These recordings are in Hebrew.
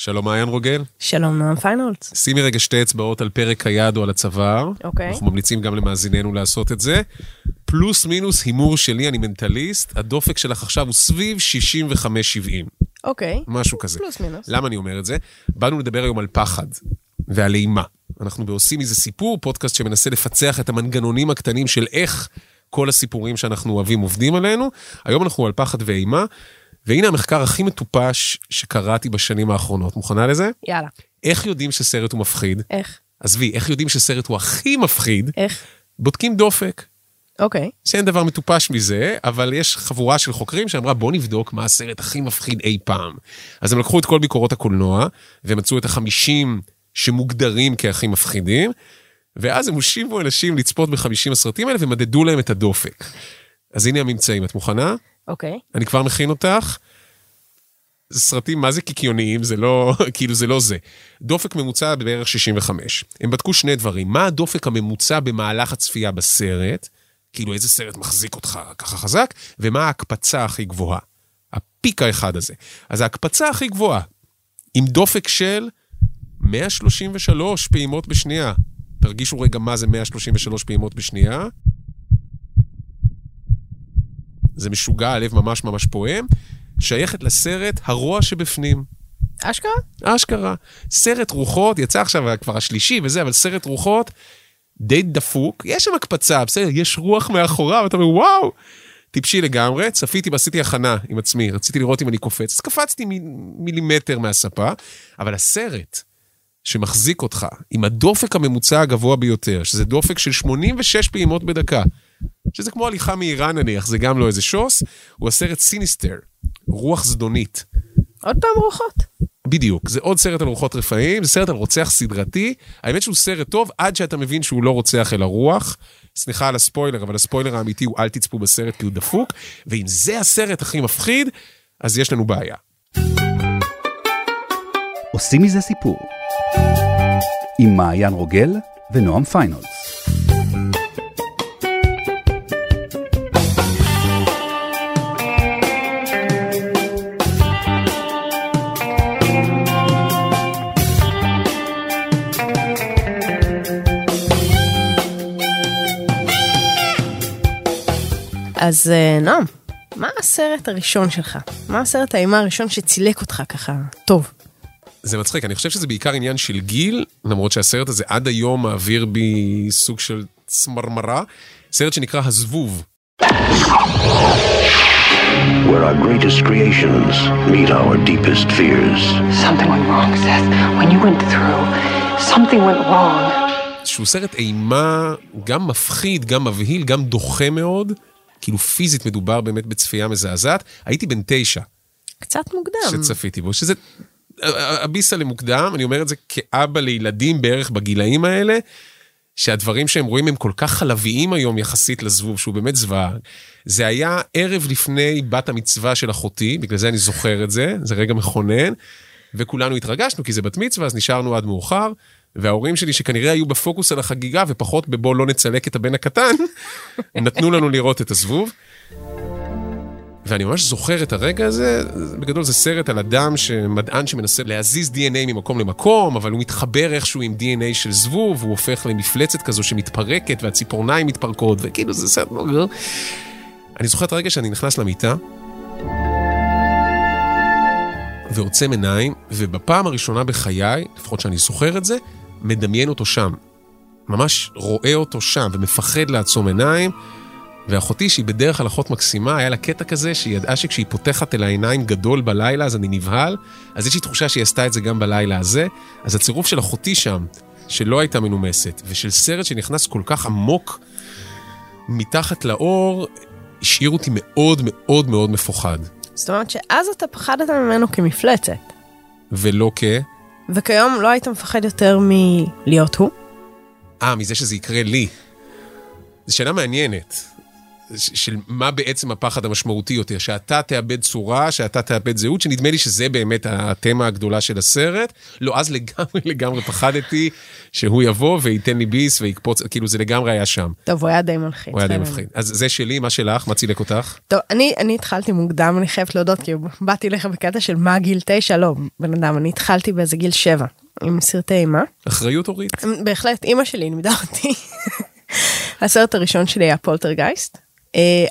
שלום מעיין רוגל. שלום נועם פיינולץ. שימי רגע שתי אצבעות על פרק היד או על הצוואר. אוקיי. אנחנו ממליצים גם למאזיננו לעשות את זה. פלוס מינוס הימור שלי, אני מנטליסט, הדופק שלך עכשיו הוא סביב 65-70. אוקיי. משהו כזה. פלוס מינוס. למה אני אומר את זה? באנו לדבר היום על פחד ועל אימה. אנחנו בעושים מזה סיפור, פודקאסט שמנסה לפצח את המנגנונים הקטנים של איך כל הסיפורים שאנחנו אוהבים עובדים עלינו. היום אנחנו על פחד ואימה, והנה המחקר הכי מטופש שקראתי בשנים האחרונות. מוכנה לזה? יאללה. איך יודעים שסרט הוא מפחיד? איך? עזבי, איך יודעים שסרט הוא הכי מפחיד? איך? בודקים דופק. אוקיי. שאין דבר מטופש מזה, אבל יש חבורה של חוקרים שאמרה בוא נבדוק מה הסרט הכי מפחיד אי פעם. אז הם לקחו את כל ביקורות הקולנוע, ומצאו את החמישים שמוגדרים כהכי מפחידים, ואז הם הושיבו אנשים לצפות בחמישים הסרטים האלה ומדדו להם את הדופק. אז הנה הממצאים, את מוכנה? אוקיי. אני כבר מכין אותך. זה סרטים מה זה קיקיוניים, זה לא, כאילו זה לא זה. דופק ממוצע בערך 65. הם בדקו שני דברים, מה הדופק הממוצע במהלך הצפייה בסרט, כאילו איזה סרט מחזיק אותך ככה חזק, ומה ההקפצה הכי גבוהה. הפיק האחד הזה. אז ההקפצה הכי גבוהה, עם דופק של 133 פעימות בשנייה. תרגישו רגע מה זה 133 פעימות בשנייה. זה משוגע, הלב ממש ממש פועם, שייכת לסרט הרוע שבפנים. אשכרה? אשכרה. סרט רוחות, יצא עכשיו כבר השלישי וזה, אבל סרט רוחות די דפוק, יש שם הקפצה, בסדר, יש רוח מאחוריו, אתה אומר, וואו, טיפשי לגמרי, צפיתי ועשיתי הכנה עם עצמי, רציתי לראות אם אני קופץ, אז קפצתי מ- מילימטר מהספה, אבל הסרט שמחזיק אותך עם הדופק הממוצע הגבוה ביותר, שזה דופק של 86 פעימות בדקה, שזה כמו הליכה מהירה נניח, זה גם לא איזה שוס, הוא הסרט סיניסטר, רוח זדונית. עוד פעם רוחות. בדיוק, זה עוד סרט על רוחות רפאים, זה סרט על רוצח סדרתי. האמת שהוא סרט טוב עד שאתה מבין שהוא לא רוצח אלא רוח. סליחה על הספוילר, אבל הספוילר האמיתי הוא אל תצפו בסרט כי הוא דפוק, ואם זה הסרט הכי מפחיד, אז יש לנו בעיה. עושים מזה סיפור. עם מעיין רוגל ונועם פיינולס. אז אה, נועם, מה הסרט הראשון שלך? מה הסרט האימה הראשון שצילק אותך ככה? טוב. זה מצחיק, אני חושב שזה בעיקר עניין של גיל, למרות שהסרט הזה עד היום מעביר בי סוג של צמרמרה. סרט שנקרא הזבוב. where our greatest creations meet our deepest fears. Something went wrong, Seth. When you went through, something went wrong. שהוא סרט אימה גם מפחיד, גם מבהיל, גם דוחה מאוד. כאילו פיזית מדובר באמת בצפייה מזעזעת. הייתי בן תשע קצת מוקדם. שצפיתי בו, שזה הביסה למוקדם, אני אומר את זה כאבא לילדים בערך בגילאים האלה, שהדברים שהם רואים הם כל כך חלביים היום יחסית לזבוב, שהוא באמת זוועה. זה היה ערב לפני בת המצווה של אחותי, בגלל זה אני זוכר את זה, זה רגע מכונן, וכולנו התרגשנו כי זה בת מצווה, אז נשארנו עד מאוחר, וההורים שלי שכנראה היו בפוקוס על החגיגה ופחות בבוא לא נצלק את הבן הקטן, נתנו לנו לראות את הזבוב. ואני ממש זוכר את הרגע הזה, בגדול זה סרט על אדם, מדען שמנסה להזיז DNA ממקום למקום, אבל הוא מתחבר איכשהו עם DNA של זבוב, הוא הופך למפלצת כזו שמתפרקת והציפורניים מתפרקות, וכאילו זה סרט. אני זוכר את הרגע שאני נכנס למיטה, ועוצם עיניים, ובפעם הראשונה בחיי, לפחות שאני זוכר את זה, מדמיין אותו שם. ממש רואה אותו שם ומפחד לעצום עיניים. ואחותי, שהיא בדרך כלל אחות מקסימה, היה לה קטע כזה שהיא ידעה שכשהיא פותחת אל העיניים גדול בלילה, אז אני נבהל. אז יש לי תחושה שהיא עשתה את זה גם בלילה הזה. אז הצירוף של אחותי שם, שלא הייתה מנומסת, ושל סרט שנכנס כל כך עמוק מתחת לאור, השאיר אותי מאוד מאוד מאוד מפוחד. זאת אומרת שאז אתה פחדת ממנו כמפלצת, ולא כ... וכיום לא היית מפחד יותר מלהיות הוא? אה, מזה שזה יקרה לי. זו שאלה מעניינת. של מה בעצם הפחד המשמעותי יותר, שאתה תאבד צורה, שאתה תאבד זהות, שנדמה לי שזה באמת התמה הגדולה של הסרט. לא, אז לגמרי לגמרי פחדתי שהוא יבוא וייתן לי ביס ויקפוץ, כאילו זה לגמרי היה שם. טוב, הוא היה די מלחיץ. הוא היה די באמת. מפחיד. אז זה שלי, מה שלך? מה צילק אותך? טוב, אני, אני התחלתי מוקדם, אני חייבת להודות, כי באתי לך בקטע של מה גיל תשע, לא, בן אדם, אני התחלתי באיזה גיל שבע, עם סרטי אימה. אחריות הורית. בהחלט, אימא שלי לימדה אותי. הסרט הראשון שלי היה פולטרגייסט,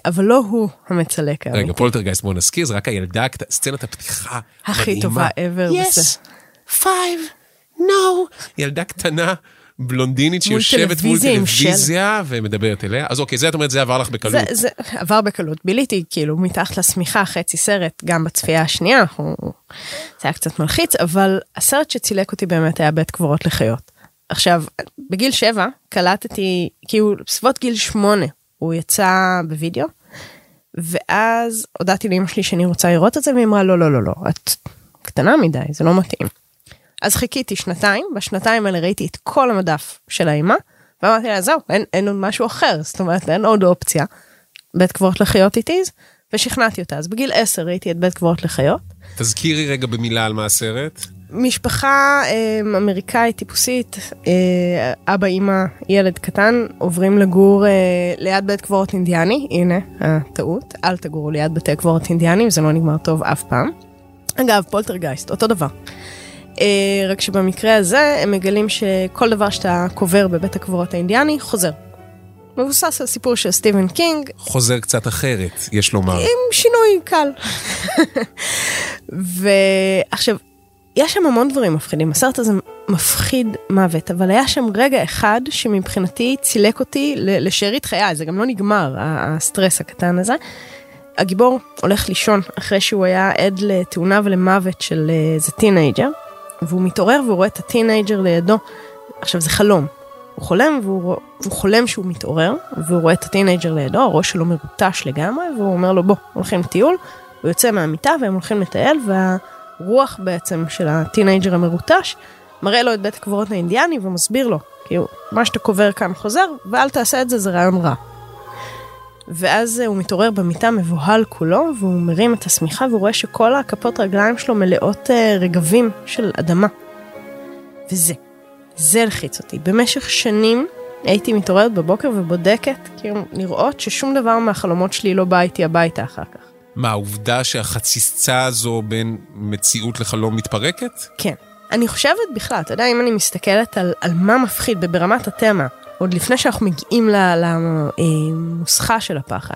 אבל לא הוא המצלק האמיתי. רגע, פולטרגייסט, בואו נזכיר, זה רק הילדה, סצנת הפתיחה. הכי. טובה ever. וזה. five, no. ילדה קטנה, בלונדינית שיושבת מול טלוויזיה טלוויזיה ומדברת אליה. אז אוקיי, זה את אומרת, זה עבר לך בקלות. זה, זה עבר בקלות, ביליתי כאילו מתחת לשמיכה חצי סרט, גם בצפייה השנייה, אנחנו, זה היה קצת מלחיץ, אבל הסרט שצילק אותי באמת היה בית קברות לחיות. עכשיו, בגיל שבע קלטתי, כאילו בסביבות גיל שמונה, הוא יצא בווידאו, ואז הודעתי לאמא שלי שאני רוצה לראות את זה, והיא אמרה לא, לא, לא, לא, את קטנה מדי, זה לא מתאים. אז חיכיתי שנתיים, בשנתיים האלה ראיתי את כל המדף של האימה, ואמרתי לה, זהו, אין, אין עוד משהו אחר, זאת אומרת, אין עוד אופציה. בית קברות לחיות איטיז, ושכנעתי אותה. אז בגיל 10 ראיתי את בית קברות לחיות. תזכירי רגע במילה על מה הסרט. משפחה אה, אמריקאית טיפוסית, אה, אבא, אימא, ילד קטן, עוברים לגור אה, ליד בית קברות אינדיאני, הנה הטעות, אל תגורו ליד בתי קברות אינדיאנים, זה לא נגמר טוב אף פעם. אגב, פולטרגייסט, אותו דבר. אה, רק שבמקרה הזה הם מגלים שכל דבר שאתה קובר בבית הקברות האינדיאני חוזר. מבוסס על סיפור של סטיבן קינג, חוזר קצת אחרת, יש לומר. עם שינוי קל. ועכשיו, יש שם המון דברים מפחידים, הסרט הזה מפחיד מוות, אבל היה שם רגע אחד שמבחינתי צילק אותי לשארית חיי, זה גם לא נגמר, הסטרס הקטן הזה. הגיבור הולך לישון אחרי שהוא היה עד לתאונה ולמוות של אה, איזה טינאייג'ר, והוא מתעורר והוא רואה את הטינאייג'ר לידו. עכשיו זה חלום, הוא חולם והוא, והוא חולם שהוא מתעורר, והוא רואה את הטינאייג'ר לידו, הראש שלו מרוטש לגמרי, והוא אומר לו בוא, הולכים לטיול, הוא יוצא מהמיטה והם הולכים לטייל, והרוח בעצם של הטינאייג'ר המרוטש, מראה לו את בית הקברות האינדיאני ומסביר לו, כאילו, מה שאתה קובר כאן חוזר, ואל תעשה את זה, זה רעיון רע. ואז אה, הוא מתעורר במיטה מבוהל כולו, והוא מרים את השמיכה והוא רואה שכל הכפות רגליים שלו מלאות אה, רגבים של אדמה. וזה, זה הלחיץ אותי. במשך שנים הייתי מתעוררת בבוקר ובודקת, כאילו, לראות ששום דבר מהחלומות שלי לא בא איתי הביתה אחר כך. מה, העובדה שהחציצה הזו בין מציאות לחלום מתפרקת? כן. אני חושבת בכלל, אתה יודע, אם אני מסתכלת על, על מה מפחיד ברמת התמה, עוד לפני שאנחנו מגיעים לנוסחה של הפחד,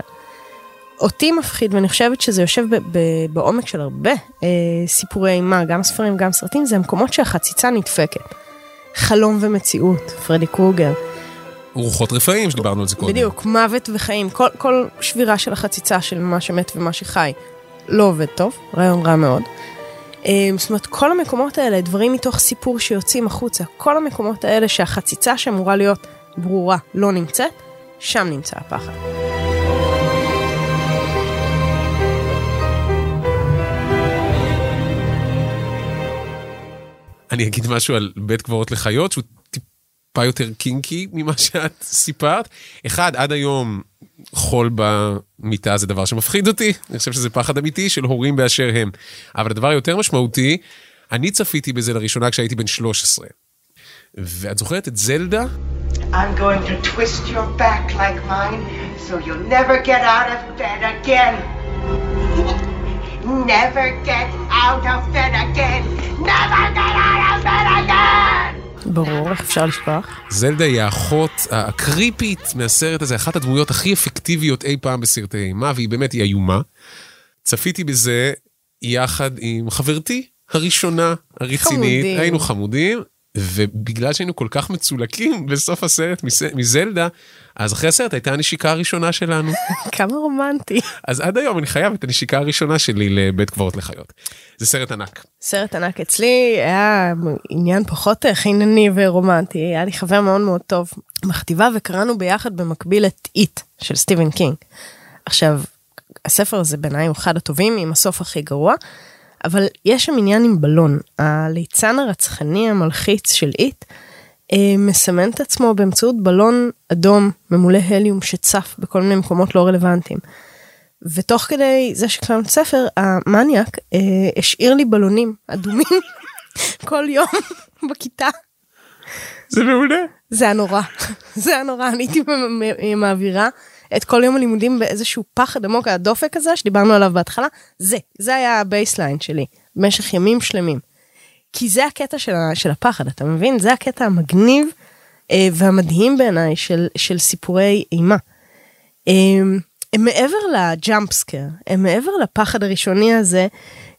אותי מפחיד, ואני חושבת שזה יושב ב, ב, בעומק של הרבה אה, סיפורי אימה, גם ספרים, גם סרטים, זה המקומות שהחציצה נדפקת. חלום ומציאות, פרדי קרוגר. רוחות רפאים, שדיברנו על זה קודם. בדיוק, מוות וחיים, כל, כל שבירה של החציצה של מה שמת ומה שחי לא עובד טוב, רעיון רע מאוד. אה, זאת אומרת, כל המקומות האלה, דברים מתוך סיפור שיוצאים החוצה, כל המקומות האלה שהחציצה שאמורה להיות ברורה לא נמצאת, שם נמצא הפחד. אני אגיד משהו על בית קברות לחיות, שהוא טיפה יותר קינקי ממה שאת סיפרת. אחד, עד היום חול במיטה זה דבר שמפחיד אותי, אני חושב שזה פחד אמיתי של הורים באשר הם. אבל הדבר היותר משמעותי, אני צפיתי בזה לראשונה כשהייתי בן 13. ואת זוכרת את זלדה? I'm going to twist your back like mine so you'll never get out of bed again. never get out of bed again. Never get out of bed again. ברור, איך אפשר לשכוח? זלדה היא האחות הקריפית מהסרט הזה, אחת הדמויות הכי אפקטיביות אי פעם בסרטי אימה, והיא באמת, היא איומה. צפיתי בזה יחד עם חברתי הראשונה, הרצינית, חמודים. היינו חמודים, ובגלל שהיינו כל כך מצולקים בסוף הסרט מזלדה, אז אחרי הסרט הייתה הנשיקה הראשונה שלנו. כמה רומנטי. אז עד היום אני חייב את הנשיקה הראשונה שלי לבית קברות לחיות. זה סרט ענק. סרט ענק אצלי היה עניין פחות חינני ורומנטי, היה לי חבר מאוד מאוד טוב בכיתה וקראנו ביחד במקביל את It של סטיבן קינג. עכשיו, הספר הזה בעיניי הוא אחד הטובים עם הסוף הכי גרוע, אבל יש שם עניין עם בלון. הליצן הרצחני המלחיץ של It אה, מסמן את עצמו באמצעות בלון אדום ממולא הליום שצף בכל מיני מקומות לא רלוונטיים. ותוך כדי זה שקראנו את ספר, המניאק אה, השאיר לי בלונים אדומים כל יום בכיתה. זה מעולה. זה היה נורא, זה היה נורא, אני הייתי מעבירה את כל יום הלימודים באיזשהו פחד עמוק, הדופק הזה שדיברנו עליו בהתחלה, זה, זה היה ה baseline שלי, במשך ימים שלמים. כי זה הקטע של, של הפחד, אתה מבין? זה הקטע המגניב אה, והמדהים בעיניי של, של סיפורי אימה. אה, הם מעבר לג'אמפסקר, הם מעבר לפחד הראשוני הזה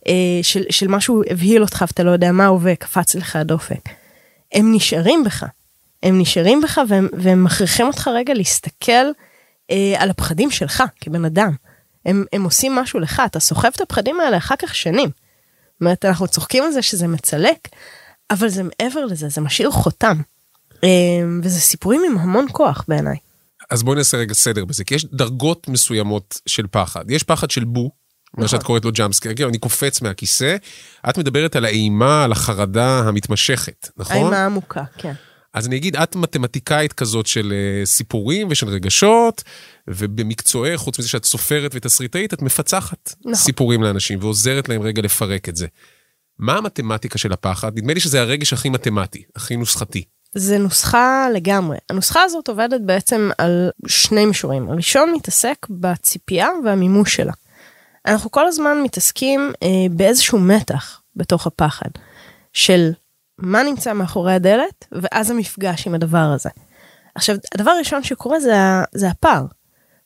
אה, של, של משהו הבהיל אותך ואתה לא יודע מה הוא וקפץ לך הדופק. הם נשארים בך. הם נשארים בך והם, והם מכריחים אותך רגע להסתכל אה, על הפחדים שלך כבן אדם. הם, הם עושים משהו לך, אתה סוחב את הפחדים האלה אחר כך שנים. זאת אומרת, אנחנו צוחקים על זה שזה מצלק, אבל זה מעבר לזה, זה משאיר חותם. אה, וזה סיפורים עם המון כוח בעיניי. אז בואי נעשה רגע סדר בזה, כי יש דרגות מסוימות של פחד. יש פחד של בו, מה נכון. שאת קוראת לו ג'אמפסקר, כאילו אני קופץ מהכיסא, את מדברת על האימה, על החרדה המתמשכת, נכון? האימה עמוקה, כן. אז אני אגיד, את מתמטיקאית כזאת של אה, סיפורים ושל רגשות, ובמקצועך, חוץ מזה שאת סופרת ותסריטאית, את מפצחת נכון. סיפורים לאנשים ועוזרת להם רגע לפרק את זה. מה המתמטיקה של הפחד? נדמה לי שזה הרגש הכי מתמטי, הכי נוסחתי. זה נוסחה לגמרי. הנוסחה הזאת עובדת בעצם על שני מישורים. הראשון מתעסק בציפייה והמימוש שלה. אנחנו כל הזמן מתעסקים אה, באיזשהו מתח בתוך הפחד, של מה נמצא מאחורי הדלת, ואז המפגש עם הדבר הזה. עכשיו, הדבר הראשון שקורה זה, זה הפער.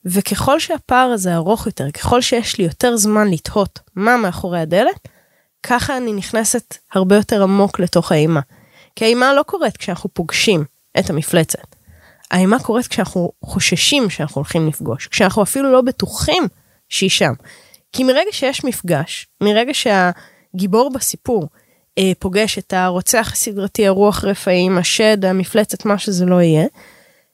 וככל שהפער הזה ארוך יותר, ככל שיש לי יותר זמן לתהות מה מאחורי הדלת, ככה אני נכנסת הרבה יותר עמוק לתוך האימה. כי האימה לא קורית כשאנחנו פוגשים את המפלצת. האימה קורית כשאנחנו חוששים שאנחנו הולכים לפגוש, כשאנחנו אפילו לא בטוחים שהיא שם. כי מרגע שיש מפגש, מרגע שהגיבור בסיפור פוגש את הרוצח הסדרתי, הרוח רפאים, השד, המפלצת, מה שזה לא יהיה,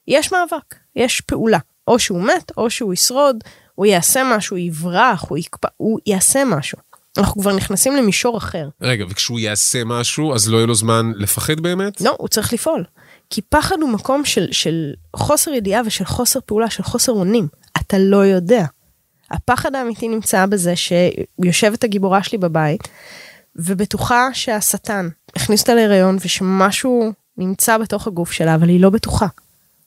יש מאבק, יש פעולה. או שהוא מת, או שהוא ישרוד, הוא יעשה משהו, הוא יברח, הוא, יקפ... הוא יעשה משהו. אנחנו כבר נכנסים למישור אחר. רגע, וכשהוא יעשה משהו, אז לא יהיה לו זמן לפחד באמת? לא, הוא צריך לפעול. כי פחד הוא מקום של, של חוסר ידיעה ושל חוסר פעולה, של חוסר אונים. אתה לא יודע. הפחד האמיתי נמצא בזה שיושבת הגיבורה שלי בבית, ובטוחה שהשטן הכניס אותה להיריון ושמשהו נמצא בתוך הגוף שלה, אבל היא לא בטוחה.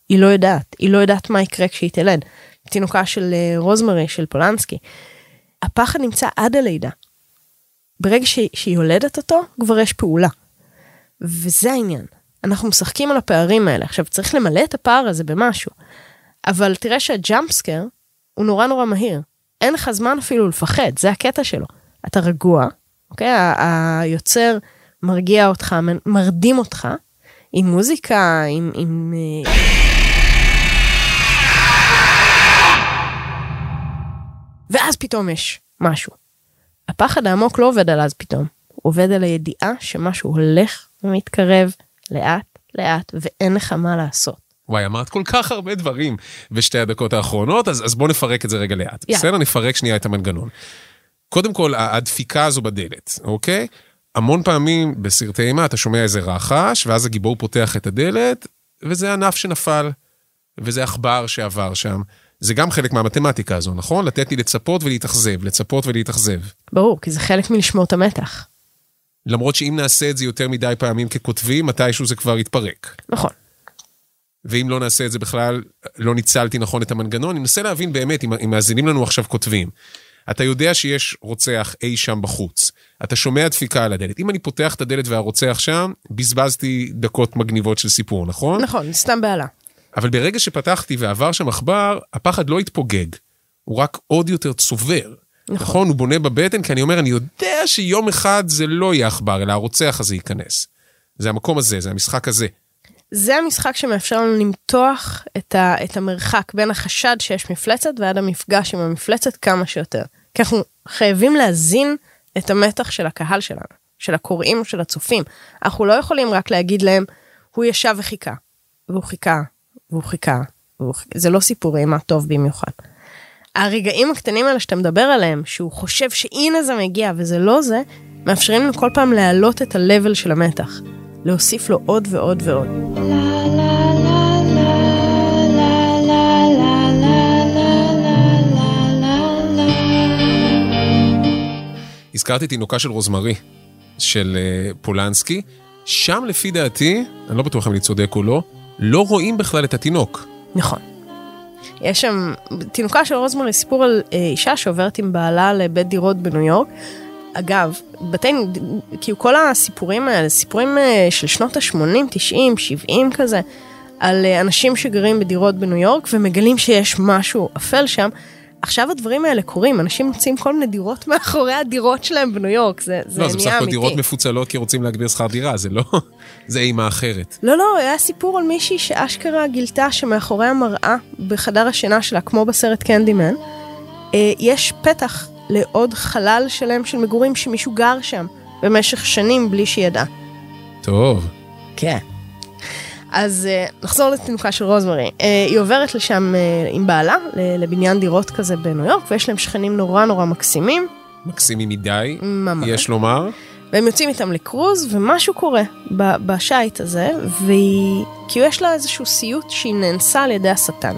היא לא יודעת. היא לא יודעת מה יקרה כשהיא תלד. תינוקה של אה, רוזמרי, של פולנסקי. הפחד נמצא עד הלידה. ברגע שהיא, שהיא יולדת אותו, כבר יש פעולה. וזה העניין. אנחנו משחקים על הפערים האלה. עכשיו, צריך למלא את הפער הזה במשהו. אבל תראה שהג'אמפסקר הוא נורא נורא מהיר. אין לך זמן אפילו לפחד, זה הקטע שלו. אתה רגוע, אוקיי? היוצר מרגיע אותך, מרדים אותך, עם מוזיקה, עם... עם אה, ואז פתאום יש משהו. הפחד העמוק לא עובד על אז פתאום, הוא עובד על הידיעה שמשהו הולך ומתקרב לאט לאט ואין לך מה לעשות. וואי, אמרת כל כך הרבה דברים בשתי הדקות האחרונות, אז, אז בואו נפרק את זה רגע לאט. יאללה. בסדר? נפרק שנייה את המנגנון. קודם כל, הדפיקה הזו בדלת, אוקיי? המון פעמים בסרטי אימה אתה שומע איזה רחש, ואז הגיבור פותח את הדלת, וזה ענף שנפל, וזה עכבר שעבר שם. זה גם חלק מהמתמטיקה הזו, נכון? לתת לי לצפות ולהתאכזב, לצפות ולהתאכזב. ברור, כי זה חלק מלשמור את המתח. למרות שאם נעשה את זה יותר מדי פעמים ככותבים, מתישהו זה כבר יתפרק. נכון. ואם לא נעשה את זה בכלל, לא ניצלתי נכון את המנגנון. אני מנסה להבין באמת, אם מאזינים לנו עכשיו כותבים, אתה יודע שיש רוצח אי שם בחוץ, אתה שומע דפיקה על הדלת. אם אני פותח את הדלת והרוצח שם, בזבזתי דקות מגניבות של סיפור, נכון? נכון, סתם בהלה. אבל ברגע שפתחתי ועבר שם עכבר, הפחד לא התפוגג, הוא רק עוד יותר צובר. נכון. נכון? הוא בונה בבטן, כי אני אומר, אני יודע שיום אחד זה לא יהיה עכבר, אלא הרוצח הזה ייכנס. זה המקום הזה, זה המשחק הזה. זה המשחק שמאפשר לנו למתוח את, ה, את המרחק בין החשד שיש מפלצת ועד המפגש עם המפלצת כמה שיותר. כי אנחנו חייבים להזין את המתח של הקהל שלנו, של הקוראים או של הצופים. אנחנו לא יכולים רק להגיד להם, הוא ישב וחיכה, והוא חיכה, והוא חיכה, והוא חיכה. זה לא סיפור אימה טוב במיוחד. הרגעים הקטנים האלה שאתה מדבר עליהם, שהוא חושב שהנה זה מגיע וזה לא זה, מאפשרים לנו כל פעם להעלות את ה-level של המתח. להוסיף לו עוד ועוד ועוד. הזכרתי תינוקה של רוזמרי, של אה, פולנסקי. שם לפי דעתי, אני לא בטוח אם אני צודק או לא, לא רואים בכלל את התינוק. נכון. יש שם, תינוקה של רוזמרי סיפור על אה, אישה שעוברת עם בעלה לבית דירות בניו יורק, אגב, בתי, כאילו כל הסיפורים האלה, סיפורים אה, של שנות ה-80, 90, 70 כזה, על אה, אנשים שגרים בדירות בניו יורק ומגלים שיש משהו אפל שם. עכשיו הדברים האלה קורים, אנשים מוצאים כל מיני דירות מאחורי הדירות שלהם בניו יורק, זה, זה לא, זה בסך נהיה הכל אמיתי. דירות מפוצלות כי רוצים להגביר שכר דירה, זה לא... זה אימה אחרת. לא, לא, היה סיפור על מישהי שאשכרה גילתה שמאחורי המראה בחדר השינה שלה, כמו בסרט קנדימן, אה, יש פתח לעוד חלל שלם של מגורים שמישהו גר שם במשך שנים בלי שהיא ידעה. טוב. כן. אז אה, נחזור לתינוקה של רוזמרי. אה, היא עוברת לשם אה, עם בעלה, ל- לבניין דירות כזה בניו יורק, ויש להם שכנים נורא נורא מקסימים, מקסימי מדי, ממש. יש לומר. והם יוצאים איתם לקרוז, ומשהו קורה ב- בשייט הזה, והיא... כאילו יש לה איזשהו סיוט שהיא נאנסה על ידי השטן.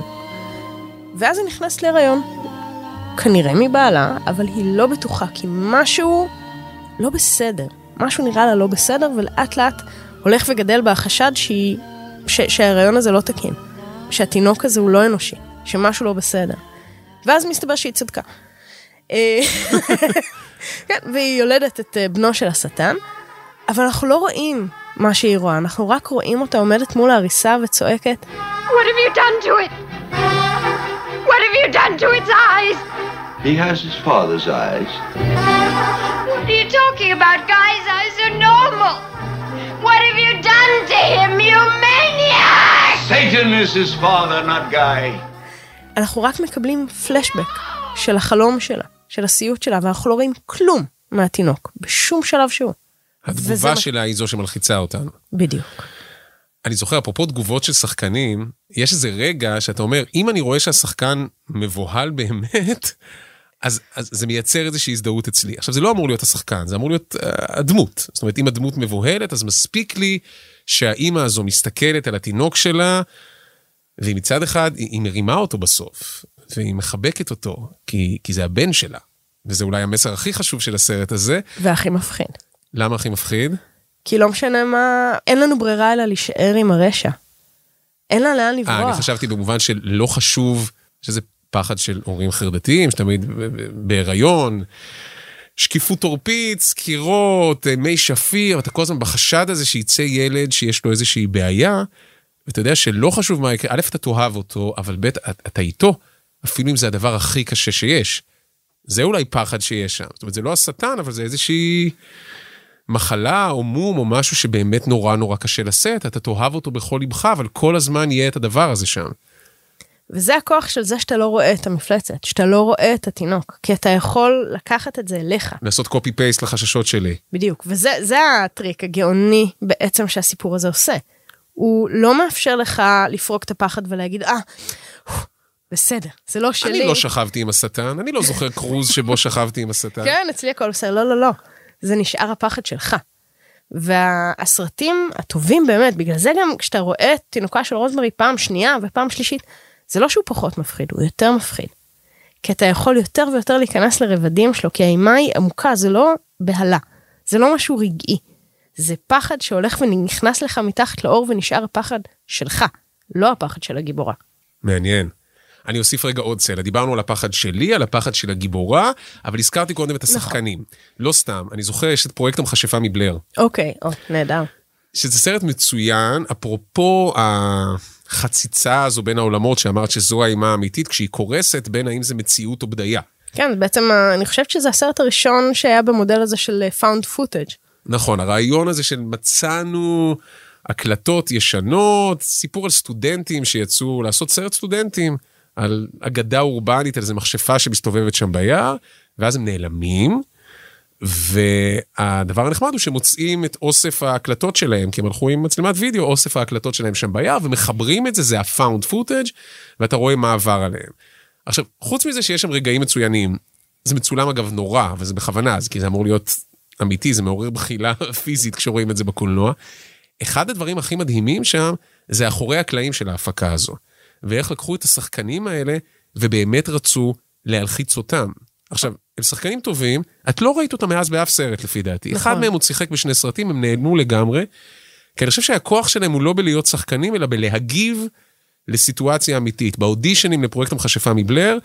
ואז היא נכנסת להיריון. כנראה מבעלה, אבל היא לא בטוחה, כי משהו לא בסדר. משהו נראה לה לא בסדר, ולאט לאט הולך וגדל בה החשד שהיא... ש- שההיריון הזה לא תקין. שהתינוק הזה הוא לא אנושי. שמשהו לא בסדר. ואז מסתבר שהיא צדקה. אה, כן, והיא יולדת את אה, בנו של השטן, אבל אנחנו לא רואים מה שהיא רואה, אנחנו רק רואים אותה עומדת מול ההריסה וצועקת, What have you done to it? What have you done to its eyes? He has his father's eyes. What are you talking about? Guy's eyes are normal. What have you done to him, you maniac? Satan is his father, not Guy. אנחנו רק מקבלים פלשבק של החלום שלה, של הסיוט שלה, ואנחנו לא רואים כלום מהתינוק, בשום שלב שהוא. התגובה שלה היא זו שמלחיצה אותנו. בדיוק. אני זוכר, אפרופו תגובות של שחקנים, יש איזה רגע שאתה אומר, אם אני רואה שהשחקן מבוהל באמת, אז, אז זה מייצר איזושהי הזדהות אצלי. עכשיו, זה לא אמור להיות השחקן, זה אמור להיות uh, הדמות. זאת אומרת, אם הדמות מבוהלת, אז מספיק לי שהאימא הזו מסתכלת על התינוק שלה, והיא מצד אחד, היא, היא מרימה אותו בסוף, והיא מחבקת אותו, כי, כי זה הבן שלה. וזה אולי המסר הכי חשוב של הסרט הזה. והכי מפחיד. למה הכי מפחיד? כי לא משנה מה, אין לנו ברירה אלא להישאר עם הרשע. אין לה לאן אה, לברוח. אני חשבתי במובן של לא חשוב, שזה פחד של הורים חרדתיים, שתמיד בהיריון, שקיפות עורפית, סקירות, אה, מי שפיר, אתה כל הזמן בחשד הזה שיצא ילד שיש לו איזושהי בעיה, ואתה יודע שלא חשוב מה יקרה, א', אתה תאהב אותו, אבל ב', אתה איתו, אפילו אם זה הדבר הכי קשה שיש. זה אולי פחד שיש שם. זאת אומרת, זה לא השטן, אבל זה איזושהי מחלה או מום או משהו שבאמת נורא נורא קשה לשאת, אתה תאהב אותו בכל ליבך, אבל כל הזמן יהיה את הדבר הזה שם. וזה הכוח של זה שאתה לא רואה את המפלצת, שאתה לא רואה את התינוק, כי אתה יכול לקחת את זה אליך. לעשות קופי פייסט לחששות שלי. בדיוק, וזה זה הטריק הגאוני בעצם שהסיפור הזה עושה. הוא לא מאפשר לך לפרוק את הפחד ולהגיד, אה, בסדר, זה לא שלי. אני לא שכבתי עם השטן, אני לא זוכר קרוז שבו שכבתי עם השטן. כן, אצלי הכל בסדר, לא, לא, לא. זה נשאר הפחד שלך. והסרטים הטובים באמת, בגלל זה גם כשאתה רואה את תינוקה של רוזמרי פעם שנייה ופעם שלישית, זה לא שהוא פחות מפחיד, הוא יותר מפחיד. כי אתה יכול יותר ויותר להיכנס לרבדים שלו, כי האימה היא עמוקה, זה לא בהלה, זה לא משהו רגעי. זה פחד שהולך ונכנס לך מתחת לאור ונשאר הפחד שלך, לא הפחד של הגיבורה. מעניין. אני אוסיף רגע עוד צלע. דיברנו על הפחד שלי, על הפחד של הגיבורה, אבל הזכרתי קודם את השחקנים. לא סתם, אני זוכר, יש את פרויקט המכשפה מבלר, אוקיי, או, נהדר. שזה סרט מצוין, אפרופו החציצה הזו בין העולמות שאמרת שזו האימה האמיתית, כשהיא קורסת בין האם זה מציאות או בדיה. כן, בעצם אה, אני חושבת שזה הסרט הראשון שהיה במודל הזה של אה, found footage. נכון, הרעיון הזה של מצאנו הקלטות ישנות, סיפור על סטודנטים שיצאו לעשות סרט סטודנטים, על אגדה אורבנית, על איזה מכשפה שמסתובבת שם ביער, ואז הם נעלמים. והדבר הנחמד הוא שמוצאים את אוסף ההקלטות שלהם, כי הם הלכו עם מצלמת וידאו, אוסף ההקלטות שלהם שם ביער, ומחברים את זה, זה ה-found footage, ואתה רואה מה עבר עליהם. עכשיו, חוץ מזה שיש שם רגעים מצוינים, זה מצולם אגב נורא, וזה בכוונה, אז כי זה אמור להיות אמיתי, זה מעורר בחילה פיזית כשרואים את זה בקולנוע. אחד הדברים הכי מדהימים שם, זה אחורי הקלעים של ההפקה הזו. ואיך לקחו את השחקנים האלה, ובאמת רצו להלחיץ אותם. עכשיו, הם שחקנים טובים, את לא ראית אותם מאז באף סרט לפי דעתי. נכון. אחד מהם עוד שיחק בשני סרטים, הם נעלמו לגמרי. כי אני חושב שהכוח שלהם הוא לא בלהיות שחקנים, אלא בלהגיב לסיטואציה אמיתית. באודישנים לפרויקט המכשפה מבלר,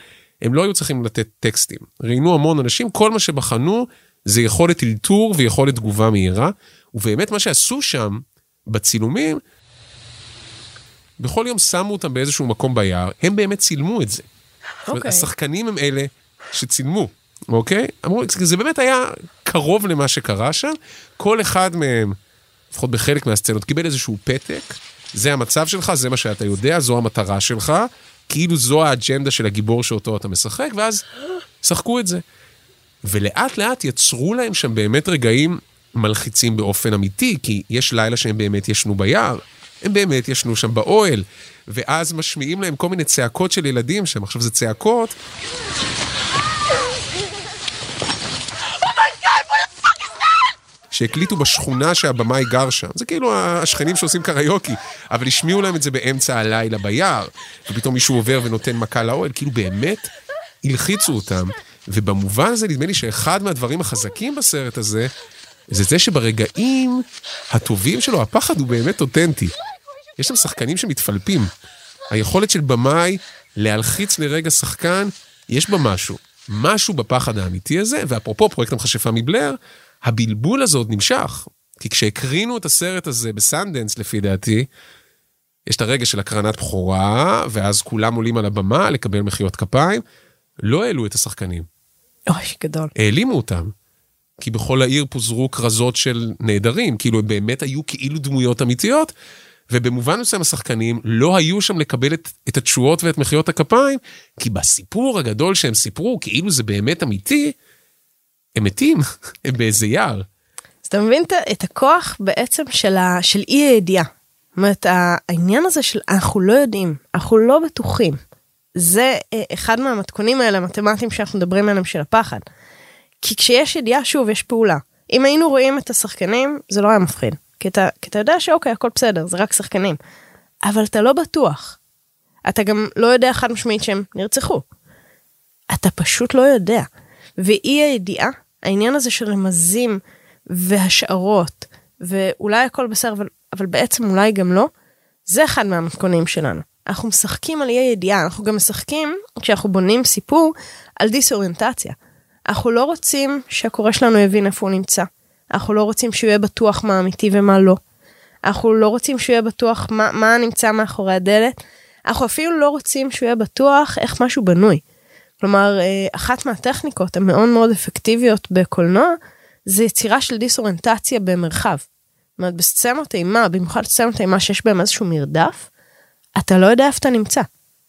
הם לא היו צריכים לתת טקסטים. ראיינו המון אנשים, כל מה שבחנו זה יכולת אלתור ויכולת תגובה מהירה. ובאמת מה שעשו שם, בצילומים, בכל יום שמו אותם באיזשהו מקום ביער, הם באמת צילמו את זה. זאת אומרת, אוקיי. השחקנים הם אלה שצילמו, אוקיי? אמרו, זה באמת היה קרוב למה שקרה שם. כל אחד מהם, לפחות בחלק מהסצנות, קיבל איזשהו פתק, זה המצב שלך, זה מה שאתה יודע, זו המטרה שלך, כאילו זו האג'נדה של הגיבור שאותו אתה משחק, ואז שחקו את זה. ולאט לאט יצרו להם שם באמת רגעים מלחיצים באופן אמיתי, כי יש לילה שהם באמת ישנו ביער, הם באמת ישנו שם באוהל, ואז משמיעים להם כל מיני צעקות של ילדים שם. עכשיו, זה צעקות... שהקליטו בשכונה שהבמאי גר שם. זה כאילו השכנים שעושים קריוקי, אבל השמיעו להם את זה באמצע הלילה ביער, ופתאום מישהו עובר ונותן מכה לאוהל, כאילו באמת הלחיצו אותם. ובמובן הזה נדמה לי שאחד מהדברים החזקים בסרט הזה, זה זה שברגעים הטובים שלו, הפחד הוא באמת אותנטי. יש שם שחקנים שמתפלפים. היכולת של במאי להלחיץ לרגע שחקן, יש בה משהו. משהו בפחד האמיתי הזה, ואפרופו פרויקט המכשפה מבלר, הבלבול הזה עוד נמשך. כי כשהקרינו את הסרט הזה בסנדנס, לפי דעתי, יש את הרגע של הקרנת בכורה, ואז כולם עולים על הבמה לקבל מחיאות כפיים. לא העלו את השחקנים, אוי, גדול. העלימו אותם. כי בכל העיר פוזרו כרזות של נעדרים, כאילו הם באמת היו כאילו דמויות אמיתיות, ובמובן מסוים השחקנים לא היו שם לקבל את, את התשואות ואת מחיאות הכפיים, כי בסיפור הגדול שהם סיפרו, כאילו זה באמת אמיתי, הם מתים, הם באיזה יער. אז אתה מבין את- הכוח בעצם של, ה, של אי הידיעה. זאת אומרת, העניין הזה של אנחנו לא יודעים, אנחנו לא בטוחים. זה אה, אחד מהמתכונים האלה המתמטיים שאנחנו מדברים עליהם של הפחד. כי כשיש ידיעה, שוב, יש פעולה. אם היינו רואים את השחקנים, זה לא היה מפחיד. כי אתה, כי אתה יודע שאוקיי, הכל בסדר, זה רק שחקנים. אבל אתה לא בטוח. אתה גם לא יודע חד משמעית שהם נרצחו. אתה פשוט לא יודע. ואי הידיעה, העניין הזה של רמזים והשערות, ואולי הכל בסדר, אבל, אבל בעצם אולי גם לא, זה אחד מהמתכונים שלנו. אנחנו משחקים על אי הידיעה, אנחנו גם משחקים, כשאנחנו בונים סיפור, על דיסאוריינטציה. אנחנו לא רוצים שהקורא שלנו יבין איפה הוא נמצא. אנחנו לא רוצים שהוא יהיה בטוח מה אמיתי ומה לא. אנחנו לא רוצים שהוא יהיה בטוח מה, מה נמצא מאחורי הדלת. אנחנו אפילו לא רוצים שהוא יהיה בטוח איך משהו בנוי. כלומר, אה, אחת מהטכניקות המאוד מאוד אפקטיביות בקולנוע, זה יצירה של דיסאוריינטציה במרחב. זאת אומרת, בסצנות אימה, במיוחד סצנות אימה שיש בהם איזשהו מרדף, אתה לא יודע איפה אתה נמצא.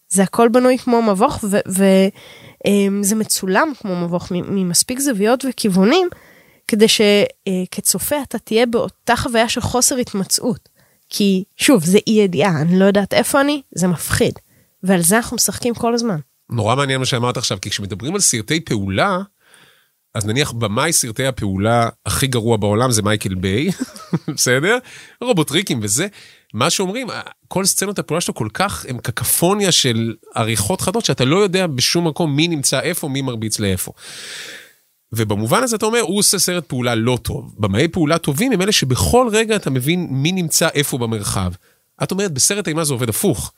זה הכל בנוי כמו מבוך, וזה מצולם כמו מבוך ממספיק זוויות וכיוונים, כדי שכצופה אתה תהיה באותה חוויה של חוסר התמצאות. כי שוב, זה אי ידיעה, אני לא יודעת איפה אני, זה מפחיד. ועל זה אנחנו משחקים כל הזמן. נורא מעניין מה שאמרת עכשיו, כי כשמדברים על סרטי פעולה, אז נניח במאי סרטי הפעולה הכי גרוע בעולם זה מייקל ביי, בסדר? רובוטריקים וזה. מה שאומרים, כל סצנות הפעולה שלו כל כך הם קקפוניה של עריכות חדות, שאתה לא יודע בשום מקום מי נמצא איפה, מי מרביץ לאיפה. ובמובן הזה אתה אומר, הוא עושה סרט פעולה לא טוב. במאי פעולה טובים הם אלה שבכל רגע אתה מבין מי נמצא איפה במרחב. את אומרת, בסרט אימה זה עובד הפוך.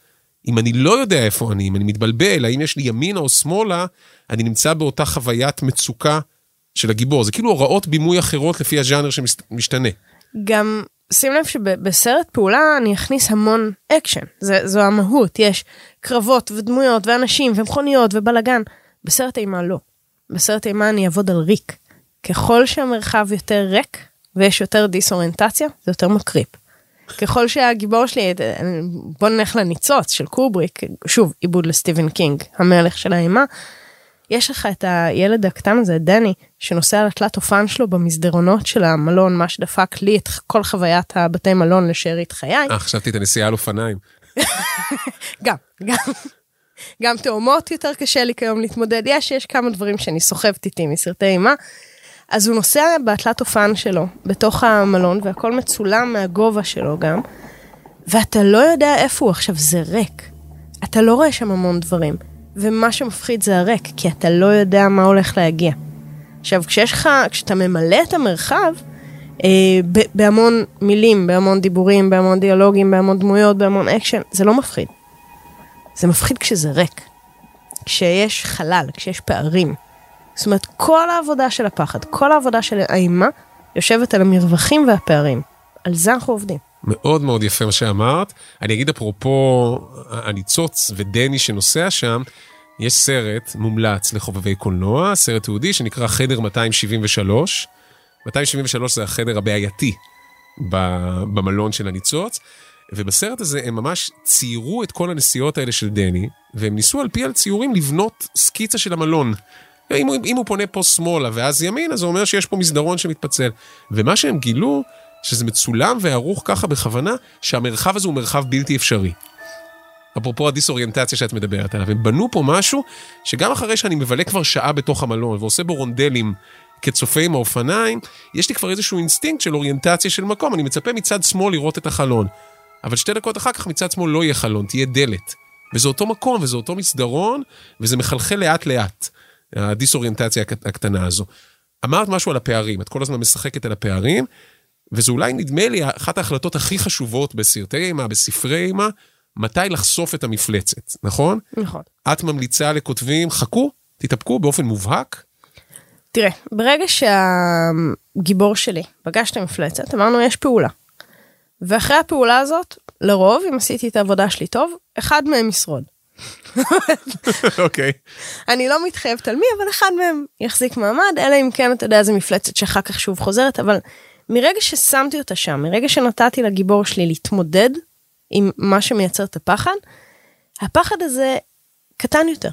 אם אני לא יודע איפה אני, אם אני מתבלבל, האם יש לי ימינה או שמאלה, אני נמצא באותה חוויית מצוקה של הגיבור. זה כאילו הוראות בימוי אחרות לפי הז'אנר שמשתנה. גם שים לב שבסרט פעולה אני אכניס המון אקשן, זה, זו המהות, יש קרבות ודמויות ואנשים ומכוניות ובלאגן. בסרט אימה לא. בסרט אימה אני אעבוד על ריק. ככל שהמרחב יותר ריק ויש יותר דיסאוריינטציה, זה יותר מקריפ. ככל שהגיבור שלי, בוא נלך לניצוץ של קובריק, שוב, עיבוד לסטיבן קינג, המלך של האימה. יש לך את הילד הקטן הזה, דני, שנוסע על התלת אופן שלו במסדרונות של המלון, מה שדפק לי את כל חוויית הבתי מלון לשארית חיי. אה, חשבתי את הנסיעה על אופניים. גם, גם. גם תאומות יותר קשה לי כיום להתמודד. יש, יש כמה דברים שאני סוחבת איתי מסרטי אימה. אז הוא נוסע בתלת אופן שלו, בתוך המלון, והכל מצולם מהגובה שלו גם, ואתה לא יודע איפה הוא עכשיו, זה ריק. אתה לא רואה שם המון דברים, ומה שמפחיד זה הריק, כי אתה לא יודע מה הולך להגיע. עכשיו, כשיש לך, כשאתה ממלא את המרחב, אה, ב- בהמון מילים, בהמון דיבורים, בהמון דיאלוגים, בהמון דמויות, בהמון אקשן, זה לא מפחיד. זה מפחיד כשזה ריק. כשיש חלל, כשיש פערים. זאת אומרת, כל העבודה של הפחד, כל העבודה של האימה, יושבת על המרווחים והפערים. על זה אנחנו עובדים. מאוד מאוד יפה מה שאמרת. אני אגיד אפרופו הניצוץ ודני שנוסע שם, יש סרט מומלץ לחובבי קולנוע, סרט תיעודי שנקרא חדר 273. 273 זה החדר הבעייתי במלון של הניצוץ, ובסרט הזה הם ממש ציירו את כל הנסיעות האלה של דני, והם ניסו על פי הציורים לבנות סקיצה של המלון. אם הוא, אם הוא פונה פה שמאלה ואז ימין, אז זה אומר שיש פה מסדרון שמתפצל. ומה שהם גילו, שזה מצולם וערוך ככה בכוונה, שהמרחב הזה הוא מרחב בלתי אפשרי. אפרופו הדיסאוריינטציה שאת מדברת עליו, הם בנו פה משהו שגם אחרי שאני מבלה כבר שעה בתוך המלון ועושה בו רונדלים כצופה עם האופניים, יש לי כבר איזשהו אינסטינקט של אוריינטציה של מקום, אני מצפה מצד שמאל לראות את החלון. אבל שתי דקות אחר כך מצד שמאל לא יהיה חלון, תהיה דלת. וזה אותו מקום, וזה אותו מסדרון, וזה מחלחל לאט לאט, הדיסאוריינטציה הקט- הקטנה הזו. אמרת משהו על הפערים, את כל הזמן משחקת על הפערים, וזה אולי נדמה לי אחת ההחלטות הכי חשובות בסרטי אימה, בספרי אימה, מתי לחשוף את המפלצת, נכון? נכון. את ממליצה לכותבים, חכו, תתאפקו באופן מובהק. תראה, ברגע שהגיבור שלי פגש את המפלצת, אמרנו יש פעולה. ואחרי הפעולה הזאת, לרוב, אם עשיתי את העבודה שלי טוב, אחד מהם ישרוד. אוקיי. אני לא מתחייבת על מי, אבל אחד מהם יחזיק מעמד, אלא אם כן, אתה יודע, זו מפלצת שאחר כך שוב חוזרת, אבל מרגע ששמתי אותה שם, מרגע שנתתי לגיבור שלי להתמודד עם מה שמייצר את הפחד, הפחד הזה קטן יותר.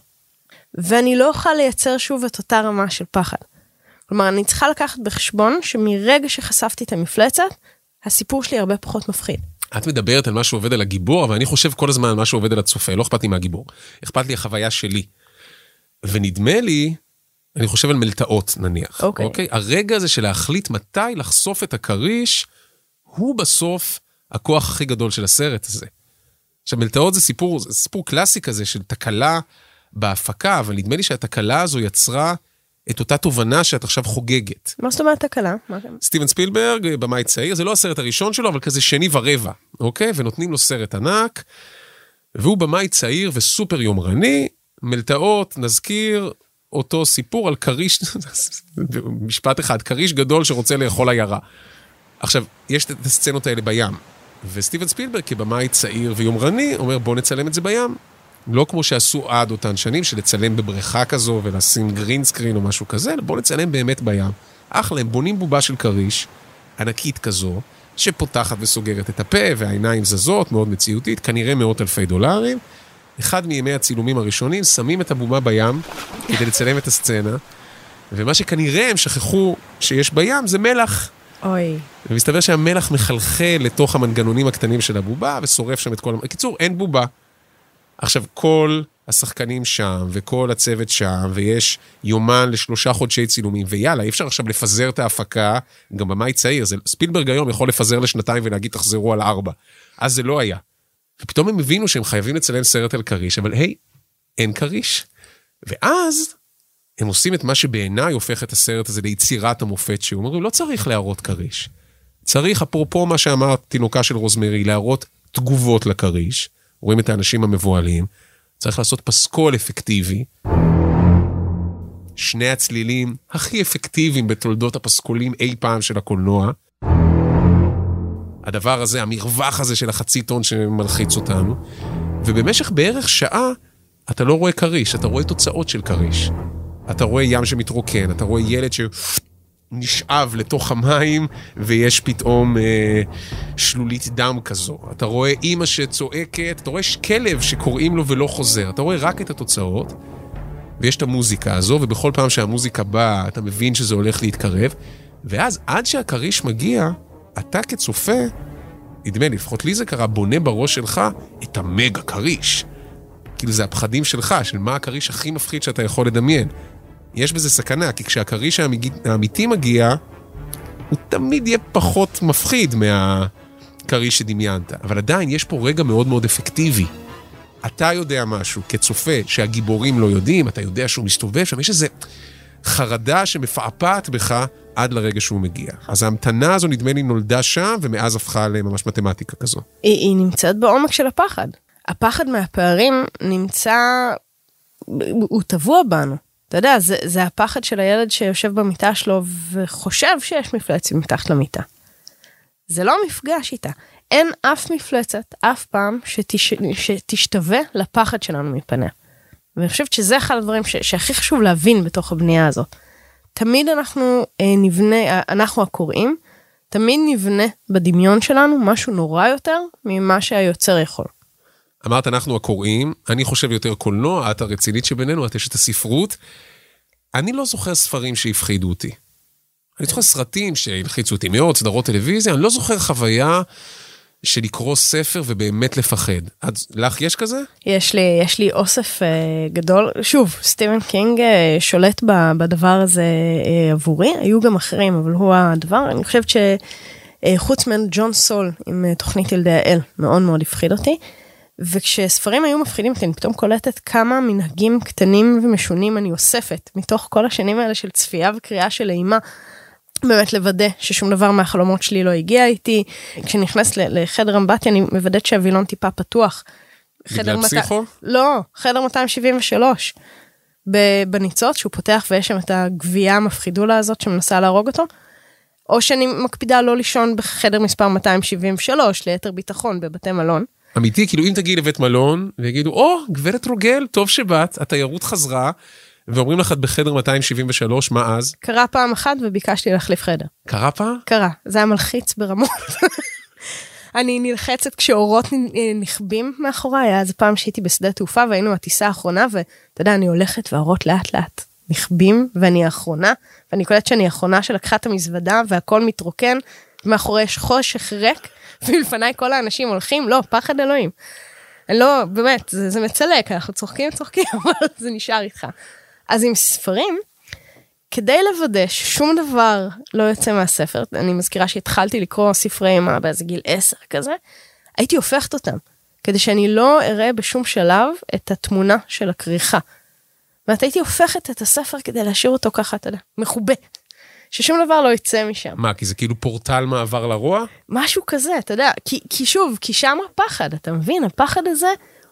ואני לא אוכל לייצר שוב את אותה רמה של פחד. כלומר, אני צריכה לקחת בחשבון שמרגע שחשפתי את המפלצת, הסיפור שלי הרבה פחות מפחיד. את מדברת על מה שעובד על הגיבור, אבל אני חושב כל הזמן על מה שעובד על הצופה, לא אכפת לי מהגיבור. אכפת לי החוויה שלי. ונדמה לי, אני חושב על מלטעות נניח. אוקיי. אוקיי? הרגע הזה של להחליט מתי לחשוף את הכריש, הוא בסוף הכוח הכי גדול של הסרט הזה. עכשיו, מלטעות זה סיפור, זה סיפור קלאסי כזה של תקלה בהפקה, אבל נדמה לי שהתקלה הזו יצרה את אותה תובנה שאת עכשיו חוגגת. מה זאת אומרת תקלה? סטיבן ספילברג, במאי צעיר, זה לא הסרט הראשון שלו, אבל כזה שני ורבע, אוקיי? ונותנים לו סרט ענק, והוא במאי צעיר וסופר יומרני, מלטעות, נזכיר, אותו סיפור על כריש, משפט אחד, כריש גדול שרוצה לאכול עיירה. עכשיו, יש את הסצנות האלה בים, וסטיבן ספילברג כבמאי צעיר ויומרני אומר בוא נצלם את זה בים. לא כמו שעשו עד אותן שנים, של לצלם בבריכה כזו ולשים גרין סקרין או משהו כזה, אלא בוא נצלם באמת בים. אחלה, הם בונים בובה של כריש, ענקית כזו, שפותחת וסוגרת את הפה והעיניים זזות, מאוד מציאותית, כנראה מאות אלפי דולרים. אחד מימי הצילומים הראשונים, שמים את הבומה בים כדי לצלם את הסצנה, ומה שכנראה הם שכחו שיש בים זה מלח. אוי. ומסתבר שהמלח מחלחל לתוך המנגנונים הקטנים של הבובה ושורף שם את כל... בקיצור, אין בובה. עכשיו, כל השחקנים שם, וכל הצוות שם, ויש יומן לשלושה חודשי צילומים, ויאללה, אי אפשר עכשיו לפזר את ההפקה, גם במאי צעיר, זה, ספילברג היום יכול לפזר לשנתיים ולהגיד תחזרו על ארבע. אז זה לא היה. ופתאום הם הבינו שהם חייבים לצלם סרט על כריש, אבל היי, אין כריש. ואז הם עושים את מה שבעיניי הופך את הסרט הזה ליצירת המופת שהוא. אומרים, לא צריך להראות כריש. צריך, אפרופו מה שאמרת, תינוקה של רוזמרי, להראות תגובות לכריש. רואים את האנשים המבוהלים. צריך לעשות פסקול אפקטיבי. שני הצלילים הכי אפקטיביים בתולדות הפסקולים אי פעם של הקולנוע. הדבר הזה, המרווח הזה של החצי טון שמלחיץ אותנו. ובמשך בערך שעה אתה לא רואה כריש, אתה רואה תוצאות של כריש. אתה רואה ים שמתרוקן, אתה רואה ילד שנשאב לתוך המים ויש פתאום אה, שלולית דם כזו. אתה רואה אימא שצועקת, אתה רואה כלב שקוראים לו ולא חוזר. אתה רואה רק את התוצאות, ויש את המוזיקה הזו, ובכל פעם שהמוזיקה באה, אתה מבין שזה הולך להתקרב, ואז עד שהכריש מגיע, אתה כצופה, נדמה לי, לפחות לי זה קרה, בונה בראש שלך את המגה כריש. כאילו זה הפחדים שלך, של מה הכריש הכי מפחיד שאתה יכול לדמיין. יש בזה סכנה, כי כשהכריש האמיתי, מגיע, הוא תמיד יהיה פחות מפחיד מהכריש שדמיינת. אבל עדיין יש פה רגע מאוד מאוד אפקטיבי. אתה יודע משהו כצופה שהגיבורים לא יודעים, אתה יודע שהוא מסתובב שם, יש איזה חרדה שמפעפעת בך עד לרגע שהוא מגיע. אז ההמתנה הזו נדמה לי נולדה שם, ומאז הפכה לממש מתמטיקה כזו. היא, היא נמצאת בעומק של הפחד. הפחד מהפערים נמצא, הוא טבוע בנו. אתה יודע, זה, זה הפחד של הילד שיושב במיטה שלו וחושב שיש מפלצת מתחת למיטה. זה לא מפגש איתה. אין אף מפלצת, אף פעם, שתש, שתשתווה לפחד שלנו מפניה. ואני חושבת שזה אחד הדברים ש, שהכי חשוב להבין בתוך הבנייה הזאת. תמיד אנחנו אה, נבנה, אה, אנחנו הקוראים, תמיד נבנה בדמיון שלנו משהו נורא יותר ממה שהיוצר יכול. אמרת, אנחנו הקוראים, אני חושב יותר קולנוע, את הרצינית שבינינו, את אשת הספרות. אני לא זוכר ספרים שהפחידו אותי. אני זוכר סרטים שהלחיצו אותי מאוד, סדרות טלוויזיה, אני לא זוכר חוויה של לקרוא ספר ובאמת לפחד. את, לך יש כזה? יש לי, יש לי אוסף אה, גדול, שוב, סטיבן קינג אה, שולט ב, בדבר הזה אה, עבורי, היו גם אחרים, אבל הוא הדבר, אני חושבת שחוץ ממנו ג'ון סול עם אה, תוכנית ילדי האל, מאוד מאוד הפחיד אותי. וכשספרים היו מפחידים אותי, אני פתאום קולטת כמה מנהגים קטנים ומשונים אני אוספת מתוך כל השנים האלה של צפייה וקריאה של אימה. באמת לוודא ששום דבר מהחלומות שלי לא הגיע איתי. כשנכנס לחדר אמבטיה אני מוודאת שהווילון טיפה פתוח. בגלל פסיכו? לא, חדר 273. בניצוץ שהוא פותח ויש שם את הגבייה המפחידולה הזאת שמנסה להרוג אותו. או שאני מקפידה לא לישון בחדר מספר 273 ליתר ביטחון בבתי מלון. אמיתי, כאילו אם תגיעי לבית מלון ויגידו, או, oh, גברת רוגל, טוב שבאת, התיירות חזרה, ואומרים לך את בחדר 273, מה אז? קרה פעם אחת וביקשתי להחליף חדר. קרה פעם? קרה, זה היה מלחיץ ברמות. אני נלחצת כשאורות נכבים מאחוריי, היה איזה פעם שהייתי בשדה תעופה והיינו הטיסה האחרונה, ואתה יודע, אני הולכת והאורות לאט לאט נכבים, ואני האחרונה, ואני קולטת שאני האחרונה שלקחה את המזוודה והכל מתרוקן, מאחורי יש חושך ריק, ולפניי כל האנשים הולכים, לא, פחד אלוהים. אני לא, באמת, זה, זה מצלק, אנחנו צוחקים, צוחקים, אבל זה נשאר איתך. אז עם ספרים, כדי לוודא ששום דבר לא יוצא מהספר, אני מזכירה שהתחלתי לקרוא ספרי אימה באיזה גיל 10 כזה, הייתי הופכת אותם, כדי שאני לא אראה בשום שלב את התמונה של הכריכה. ואת הייתי הופכת את הספר כדי להשאיר אותו ככה, אתה יודע, מכובה. ששום דבר לא יצא משם. מה, כי זה כאילו פורטל מעבר לרוע? משהו כזה, אתה יודע, כי, כי שוב, כי שם הפחד, אתה מבין? הפחד הזה